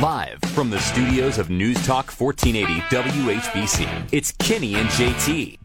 Live from the studios of News Talk 1480 WHBC, it's Kenny and JT.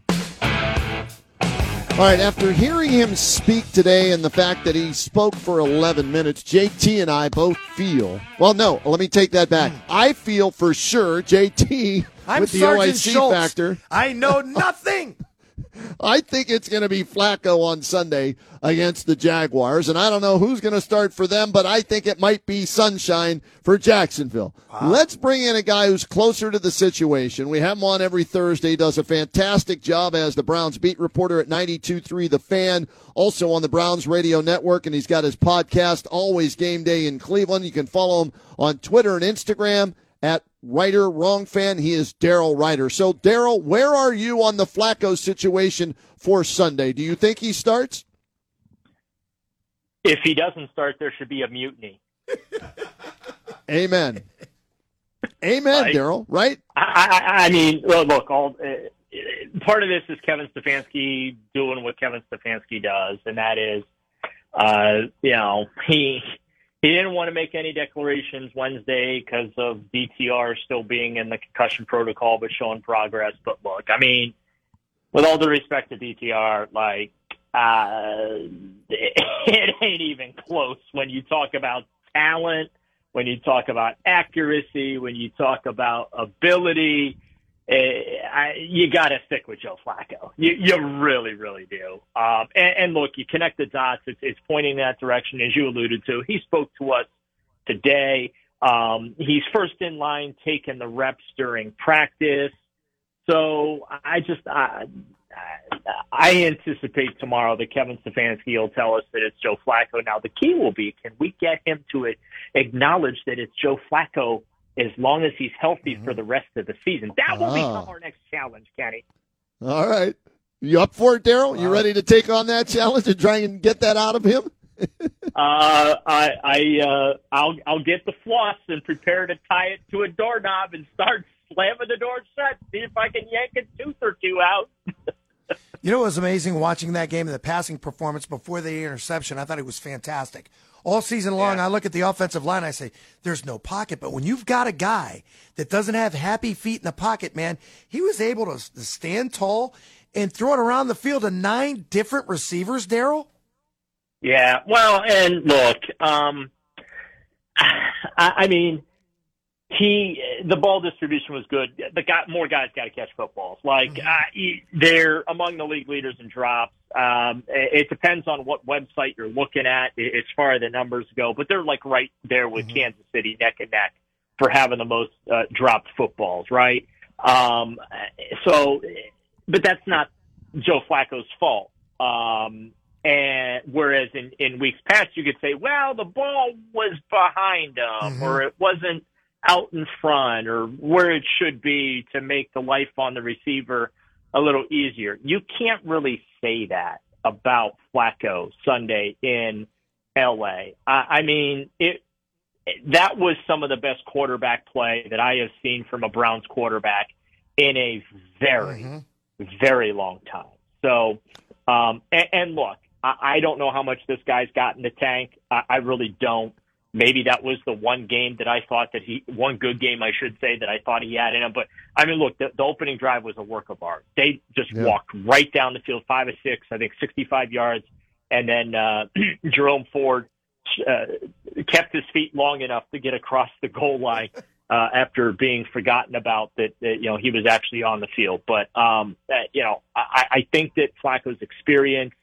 All right, after hearing him speak today and the fact that he spoke for 11 minutes, JT and I both feel. Well, no, let me take that back. Hmm. I feel for sure JT I'm with the Sergeant OIC Schultz. factor. I know nothing. I think it's going to be Flacco on Sunday against the Jaguars, and I don't know who's going to start for them, but I think it might be Sunshine for Jacksonville. Let's bring in a guy who's closer to the situation. We have him on every Thursday. He does a fantastic job as the Browns beat reporter at 92.3 The Fan, also on the Browns Radio Network, and he's got his podcast, Always Game Day in Cleveland. You can follow him on Twitter and Instagram at Ruiter Wrong Fan. He is Daryl Ruiter. So, Daryl, where are you on the Flacco situation for Sunday? Do you think he starts? If he doesn't start, there should be a mutiny. Amen. Amen, Right. Daryl. Right? I, I, I mean, well, look, all uh, part of this is Kevin Stefanski doing what Kevin Stefanski does, and that is, uh, you know, he he didn't want to make any declarations Wednesday because of DTR still being in the concussion protocol, but showing progress. But look, I mean, with all due respect to DTR, like uh, it ain't even close when you talk about talent, when you talk about accuracy, when you talk about ability. Uh, I, you got to stick with Joe Flacco. You, you really, really do. Um, and, and look, you connect the dots. It's, it's pointing that direction, as you alluded to. He spoke to us today. Um, he's first in line taking the reps during practice. So I just I, I anticipate tomorrow that Kevin Stefanski will tell us that it's Joe Flacco. Now the key will be can we get him to acknowledge that it's Joe Flacco as long as he's healthy for the rest of the season. That will Ah. become our next challenge, Kenny. All right. You up for it, Daryl? You ready to take on that challenge and try and get that out of him? Uh, I, I, uh, I'll, I'll get the floss and prepare to tie it to a doorknob and start slamming the door shut. See if I can yank a tooth or two out. You know what was amazing watching that game and the passing performance before the interception? I thought it was fantastic. All season long, I look at the offensive line, I say, there's no pocket. But when you've got a guy that doesn't have happy feet in the pocket, man, he was able to, to stand tall and throw it around the field to nine different receivers, Daryl. Yeah, well, and look, um, I, I mean, he the ball distribution was good. The guy, more guys got to catch footballs. Like uh, they're among the league leaders in drops. Um, it, it depends on what website you're looking at as far as the numbers go, but they're like right there with Kansas City neck and neck for having the most uh, dropped footballs, right? Um, so, but that's not Joe Flacco's fault. Um, and whereas in, in weeks past, you could say, well, the ball was behind him or it wasn't out in front or where it should be to make the life on the receiver a little easier. You can't really say that about Flacco Sunday in LA. I, I mean, it, that was some of the best quarterback play that I have seen from a Browns quarterback in a very, very long time. So, um, and, and look, I, I don't know how much this guy's got in the tank. I, I really don't. Maybe that was the one game that I thought that he, one good game, I should say, that I thought he had in him. But I mean, look, the, the opening drive was a work of art. They just Yeah. walked right down the field, five or six, I think 65 yards. And then, uh, Jerome Ford, uh, kept his feet long enough to get across the goal line uh, after being forgotten about that, that you know he was actually on the field. But um, uh, you know, I, I think that Flacco's experience,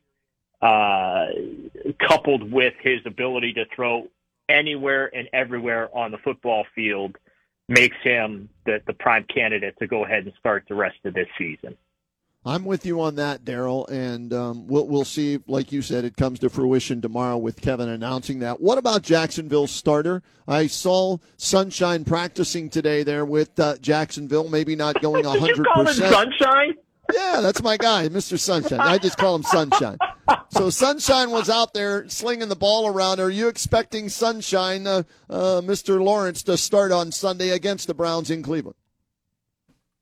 uh, coupled with his ability to throw anywhere and everywhere on the football field, makes him the, the prime candidate to go ahead and start the rest of this season. I'm with you on that, Daryl, and um, we'll we'll see. Like you said, it comes to fruition tomorrow with Kevin announcing that. What about Jacksonville's starter? I saw Sunshine practicing today there with uh, Jacksonville. Maybe not going Did hundred you call him. Sunshine? Yeah, that's my guy, Mr. Sunshine. I just call him Sunshine. So Sunshine was out there slinging the ball around. Are you expecting Sunshine, uh, uh, Mr. Lawrence, to start on Sunday against the Browns in Cleveland?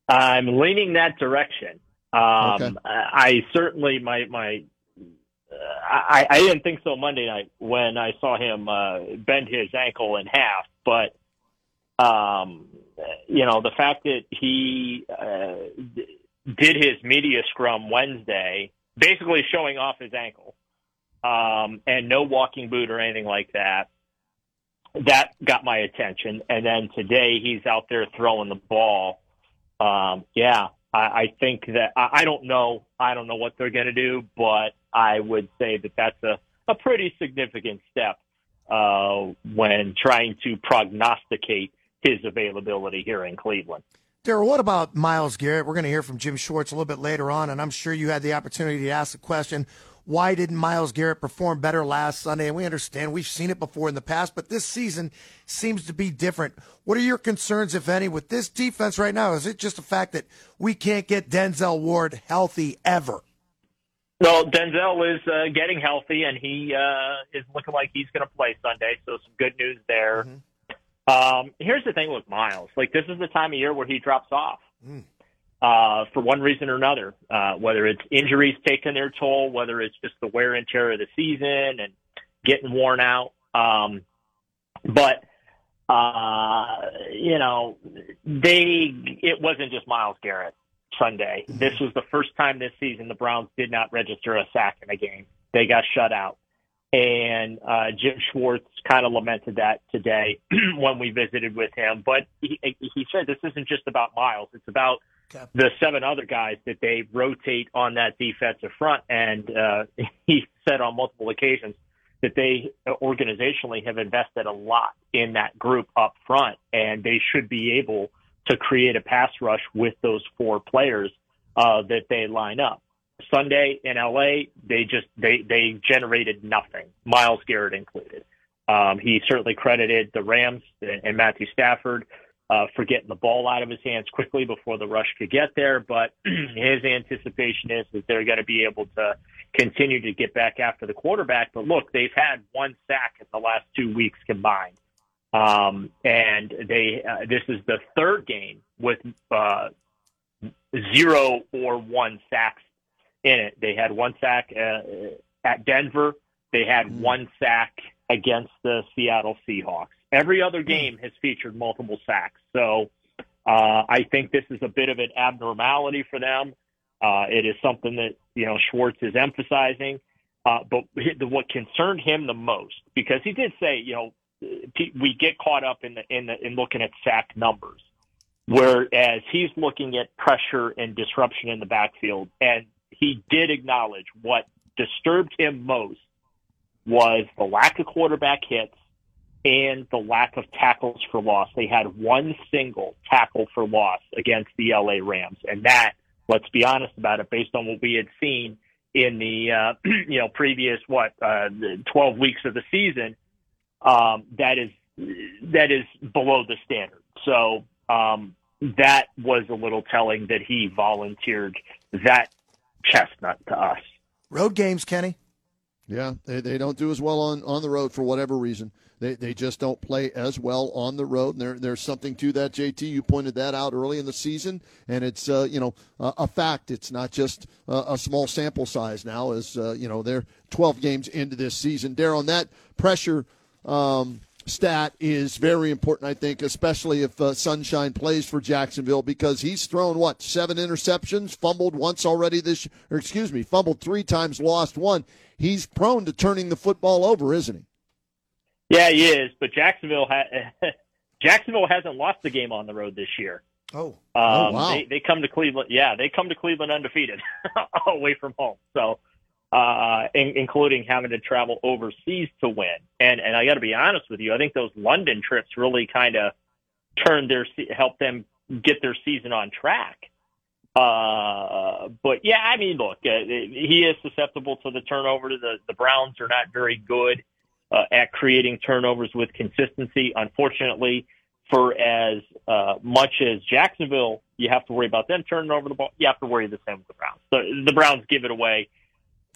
I'm leaning that direction. Um, Okay. I certainly my my uh, I, I didn't think so Monday night when I saw him uh, bend his ankle in half, but um, you know the fact that he uh, did his media scrum Wednesday, basically showing off his ankle, um, and no walking boot or anything like that. That got my attention, and then today he's out there throwing the ball. Um, yeah, I, I think that I, I don't know. I don't know what they're going to do, but I would say that that's a, a pretty significant step uh, when trying to prognosticate his availability here in Cleveland. Daryl, what about Myles Garrett? We're going to hear from Jim Schwartz a little bit later on, and I'm sure you had the opportunity to ask the question why didn't Myles Garrett perform better last Sunday? And we understand we've seen it before in the past, but this season seems to be different. What are your concerns, if any, with this defense right now? Is it just the fact that we can't get Denzel Ward healthy ever? Well, Denzel is uh, getting healthy, and he uh, is looking like he's going to play Sunday. So some good news there. Um, here's the thing with Myles: like this is the time of year where he drops off uh, for one reason or another. Uh, whether it's injuries taking their toll, whether it's just the wear and tear of the season and getting worn out. Um, but uh, you know, they it wasn't just Myles Garrett Sunday. This was the first time this season the Browns did not register a sack in a game. They got shut out. And uh, Jim Schwartz kind of lamented that today when we visited with him. But he, he said this isn't just about Myles; it's about the seven other guys that they rotate on that defensive front. And uh, he said on multiple occasions that they uh, organizationally have invested a lot in that group up front, and they should be able to create a pass rush with those four players uh, that they line up. Sunday in LA, they just they they generated nothing, Myles Garrett included. Um, he certainly credited the Rams and, and Matthew Stafford uh, for getting the ball out of his hands quickly before the rush could get there. But his anticipation is that they're going to be able to continue to get back after the quarterback. But look, they've had one sack in the last two weeks combined. Um, and they, uh, this is the third game with, uh, zero or one sacks in it. They had one sack, uh, at Denver. They had one sack against the Seattle Seahawks. Every other game has featured multiple sacks. So, uh, I think this is a bit of an abnormality for them. Uh, it is something that, you know, Schwartz is emphasizing. Uh, but what concerned him the most, because he did say, you know, we get caught up in the, in the, in looking at sack numbers. Whereas he's looking at pressure and disruption in the backfield. And he did acknowledge what disturbed him most was the lack of quarterback hits and the lack of tackles for loss. They had one single tackle for loss against the LA Rams. And that, let's be honest about it, based on what we had seen in the, uh, you know, previous, what, uh, 12 weeks of the season, um, that is, that is below the standard. So, um, that was a little telling that he volunteered that chestnut to us. Road games, Kenny. Yeah, they, they don't do as well on, on the road for whatever reason. They, they just don't play as well on the road. And there, there's something to that, JT. You pointed that out early in the season, and it's uh, you know a, a fact. It's not just a, a small sample size now. As uh, you know, they're 12 games into this season. Darren, that pressure um, stat is very important, I think, especially if uh, Sunshine plays for Jacksonville because he's thrown what seven interceptions, fumbled once already this, or excuse me, fumbled three times, lost one. He's prone to turning the football over, isn't he? Yeah, he is. But Jacksonville ha- Jacksonville hasn't lost the game on the road this year. Oh, Um, Oh, wow. they, they come to Cleveland. Yeah, they come to Cleveland undefeated away from home. So, uh, in, including having to travel overseas to win. And and I got to be honest with you, I think those London trips really kind of turned their helped them get their season on track. Uh, but yeah, I mean, look, uh, he is susceptible to the turnover. The the Browns are not very good uh, at creating turnovers with consistency. Unfortunately, for as uh, much as Jacksonville, you have to worry about them turning over the ball. You have to worry the same with the Browns. The, the Browns give it away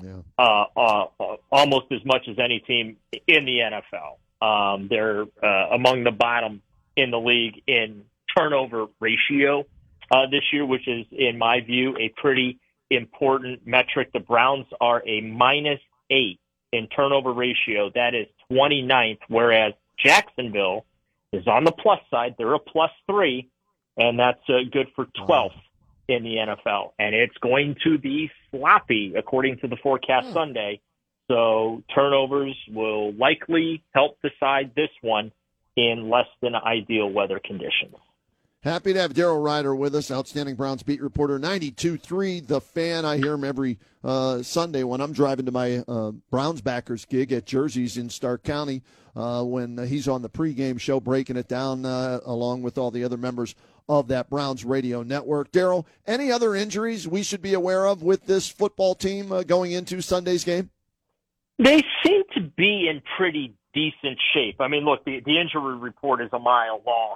Yeah. uh, uh, uh, almost as much as any team in the NFL. Um, they're uh, among the bottom in the league in turnover ratio uh, this year, which is, in my view, a pretty important metric. The Browns are a minus eight in turnover ratio. That is 29th, whereas Jacksonville is on the plus side. They're a plus three, and that's uh, good for 12th in the NFL. And it's going to be sloppy, according to the forecast Sunday. So turnovers will likely help decide this one in less than ideal weather conditions. Happy to have Daryl Ruiter with us, outstanding Browns beat reporter, 92.3 The Fan. I hear him every uh, Sunday when I'm driving to my uh, Browns backers gig at Jersey's in Stark County uh, when he's on the pregame show breaking it down uh, along with all the other members of that Browns radio network. Daryl, any other injuries we should be aware of with this football team uh, going into Sunday's game? They seem to be in pretty decent shape. I mean, look, the, the injury report is a mile long.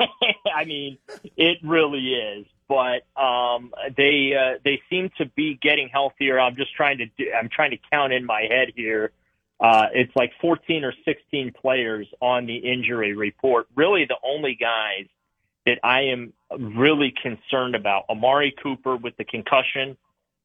I mean, it really is. But um, they uh, they seem to be getting healthier. I'm just trying to do, I'm trying to count in my head here. Uh, it's like 14 or 16 players on the injury report. Really, the only guys that I am really concerned about: Amari Cooper with the concussion.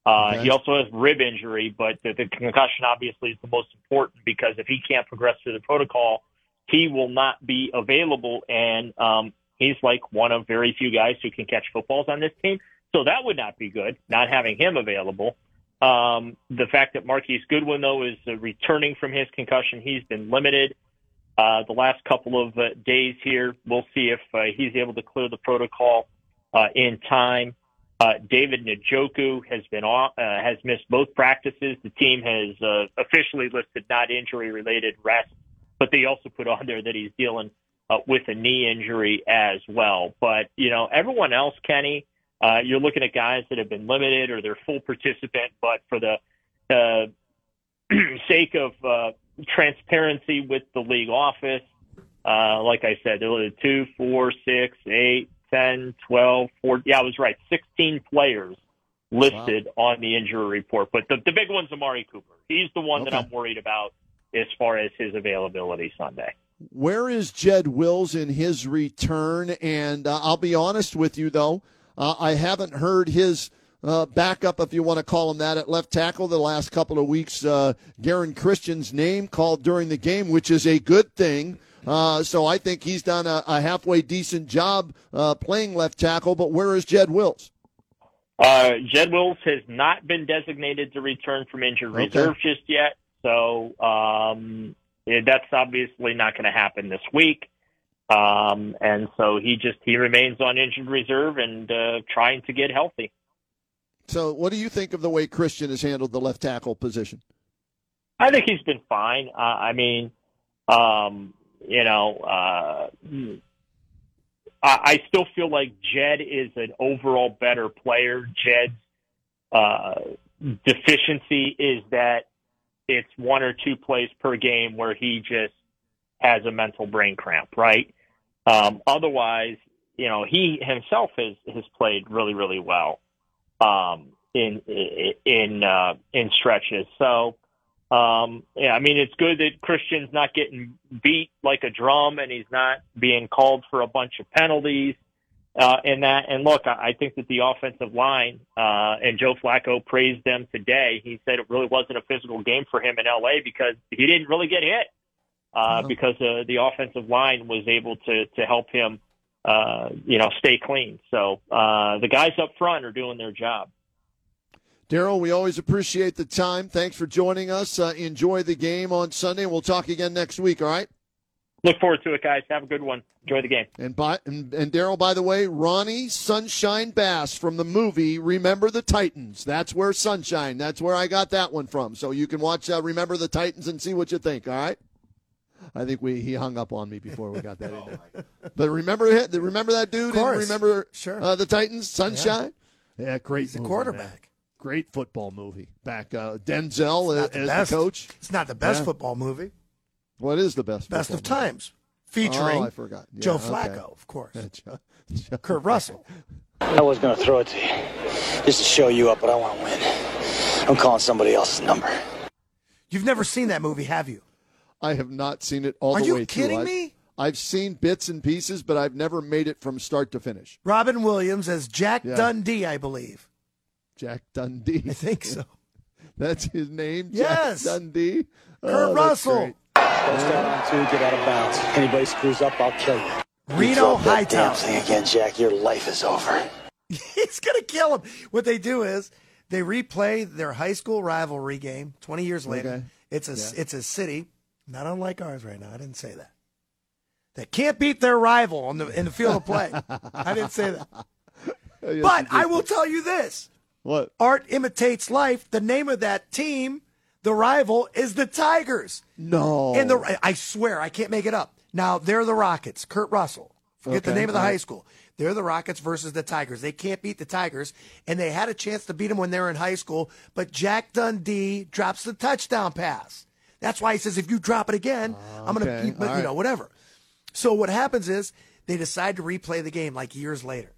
Uh, Okay. He also has rib injury, but the, the concussion obviously is the most important because if he can't progress through the protocol, he will not be available. And um, he's like one of very few guys who can catch footballs on this team. So that would not be good, not having him available. Um, the fact that Marquise Goodwin, though, is uh, returning from his concussion, he's been limited. Uh, the last couple of uh, days here, we'll see if uh, he's able to clear the protocol in time. David Njoku has been off, has missed both practices. The team has officially listed not injury related rest, but they also put on there that he's dealing with a knee injury as well. But you know, everyone else, Kenny, uh, you're looking at guys that have been limited or they're full participant, but for the uh, sake of uh, transparency with the league office, uh, like I said, there were two, four, six, eight, 10, 12, 14. Yeah, I was right. 16 players listed on the injury report. But the, the big one's Amari Cooper. He's the one that I'm worried about as far as his availability Sunday. Where is Jed Wills in his return? And uh, I'll be honest with you, though, uh, I haven't heard his uh, backup, if you want to call him that, at left tackle the last couple of weeks. Uh, Geron Christian's name called during the game, which is a good thing. Uh, so I think he's done a, a halfway decent job uh, playing left tackle. But where is Jed Wills? Uh, Jed Wills has not been designated to return from injured Okay. reserve just yet. So um, that's obviously not going to happen this week. Um, and so he just he remains on injured reserve and uh, trying to get healthy. So what do you think of the way Christian has handled the left tackle position? I think he's been fine. Uh, I mean, um, you know, uh, I, I still feel like Jed is an overall better player. Jed's uh, deficiency is that it's one or two plays per game where he just has a mental brain cramp, right? Um, otherwise, you know, he himself has has played really, really well um, in in uh, in stretches. So, um, yeah, I mean, it's good that Christian's not getting beat like a drum, and he's not being called for a bunch of penalties. Uh, and that, and look, I, I think that the offensive line, uh, and Joe Flacco praised them today. He said it really wasn't a physical game for him in LA because he didn't really get hit, uh, because, uh, the offensive line was able to, to help him, uh, you know, stay clean. So, uh, the guys up front are doing their job. Daryl, we always appreciate the time. Thanks for joining us. Uh, enjoy the game on Sunday. We'll talk again next week, all right? Look forward to it, guys. Have a good one. Enjoy the game. And by and, and Daryl, by the way, Ronnie Sunshine Bass from the movie Remember the Titans. That's where Sunshine. That's where I got that one from. So you can watch uh, Remember the Titans and see what you think. All right. I think we he hung up on me before we got that in there. But remember remember that dude? Of course. And remember Sure. uh, the Titans? Sunshine. Yeah, great. He's a movie, quarterback. man. Great football movie. Back uh, Denzel as, the as the coach. It's not the best Yeah. football movie. What is the best? Best of movie? Times, featuring Oh, I forgot. Yeah, Joe okay. Flacco, of course. Joe- Joe Kurt Russell. I was gonna throw it to you just to show you up, but I want to win. I'm calling somebody else's number. You've never seen that movie, have you? I have not seen it all Are the you way kidding through. me? I've, I've seen bits and pieces, but I've never made it from start to finish. Robin Williams as Jack Yeah. Dundee, I believe. Jack Dundee. I think so. That's his name. Yes. Jack Dundee. Oh, Kurt Oh, Russell. great. First down on two, get out of bounds. Anybody screws up, I'll kill you. You Reno throw that damn Hightower. thing again, Jack. Your life is over. He's gonna kill him. What they do is they replay their high school rivalry game 20 years later. Okay. It's a Yeah. it's a city not unlike ours right now. I didn't say that. That can't beat their rival on the in the field of play. I didn't say that. Yes, But I will tell you this. What? Art imitates life. The name of that team, the rival, is the Tigers. No. And the I swear I can't make it up. Now they're the Rockets. Kurt Russell. Forget the name of the right. high school. They're the Rockets versus the Tigers. They can't beat the Tigers, and they had a chance to beat them when they were in high school. But Jack Dundee drops the touchdown pass. That's why he says, "If you drop it again, oh, I'm going to, Okay, you all right. know, whatever." So what happens is they decide to replay the game like years later.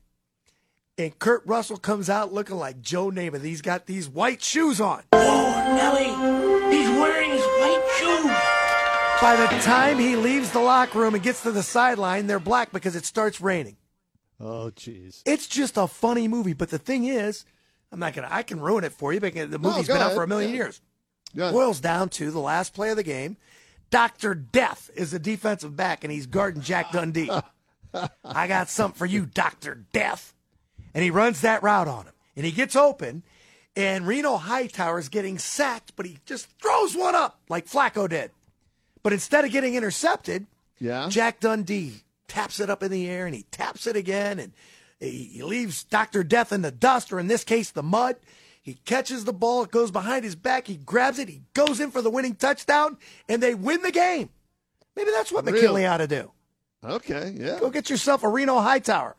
And Kurt Russell comes out looking like Joe Namath. He's got these white shoes on. Oh, Nelly, he's wearing his white shoes. By the time he leaves the locker room and gets to the sideline, they're black because it starts raining. Oh, jeez. It's just a funny movie. But the thing is, I'm not gonna. I can ruin it for you. Because the No, movie's go been out for a million Yeah. years. Yeah. Boils down to the last play of the game. Doctor Death is the defensive back, and he's guarding Jack Dundee. I got something for you, Doctor Death. And he runs that route on him, and he gets open. And Reno Hightower is getting sacked, but he just throws one up like Flacco did. But instead of getting intercepted, Yeah. Jack Dundee taps it up in the air and he taps it again and he, he leaves Dr. Death in the dust, or in this case, the mud. He catches the ball, it goes behind his back, he grabs it, he goes in for the winning touchdown, and they win the game. Maybe that's what Really? McKinley ought to do. Okay. Yeah. Go get yourself a Reno Hightower.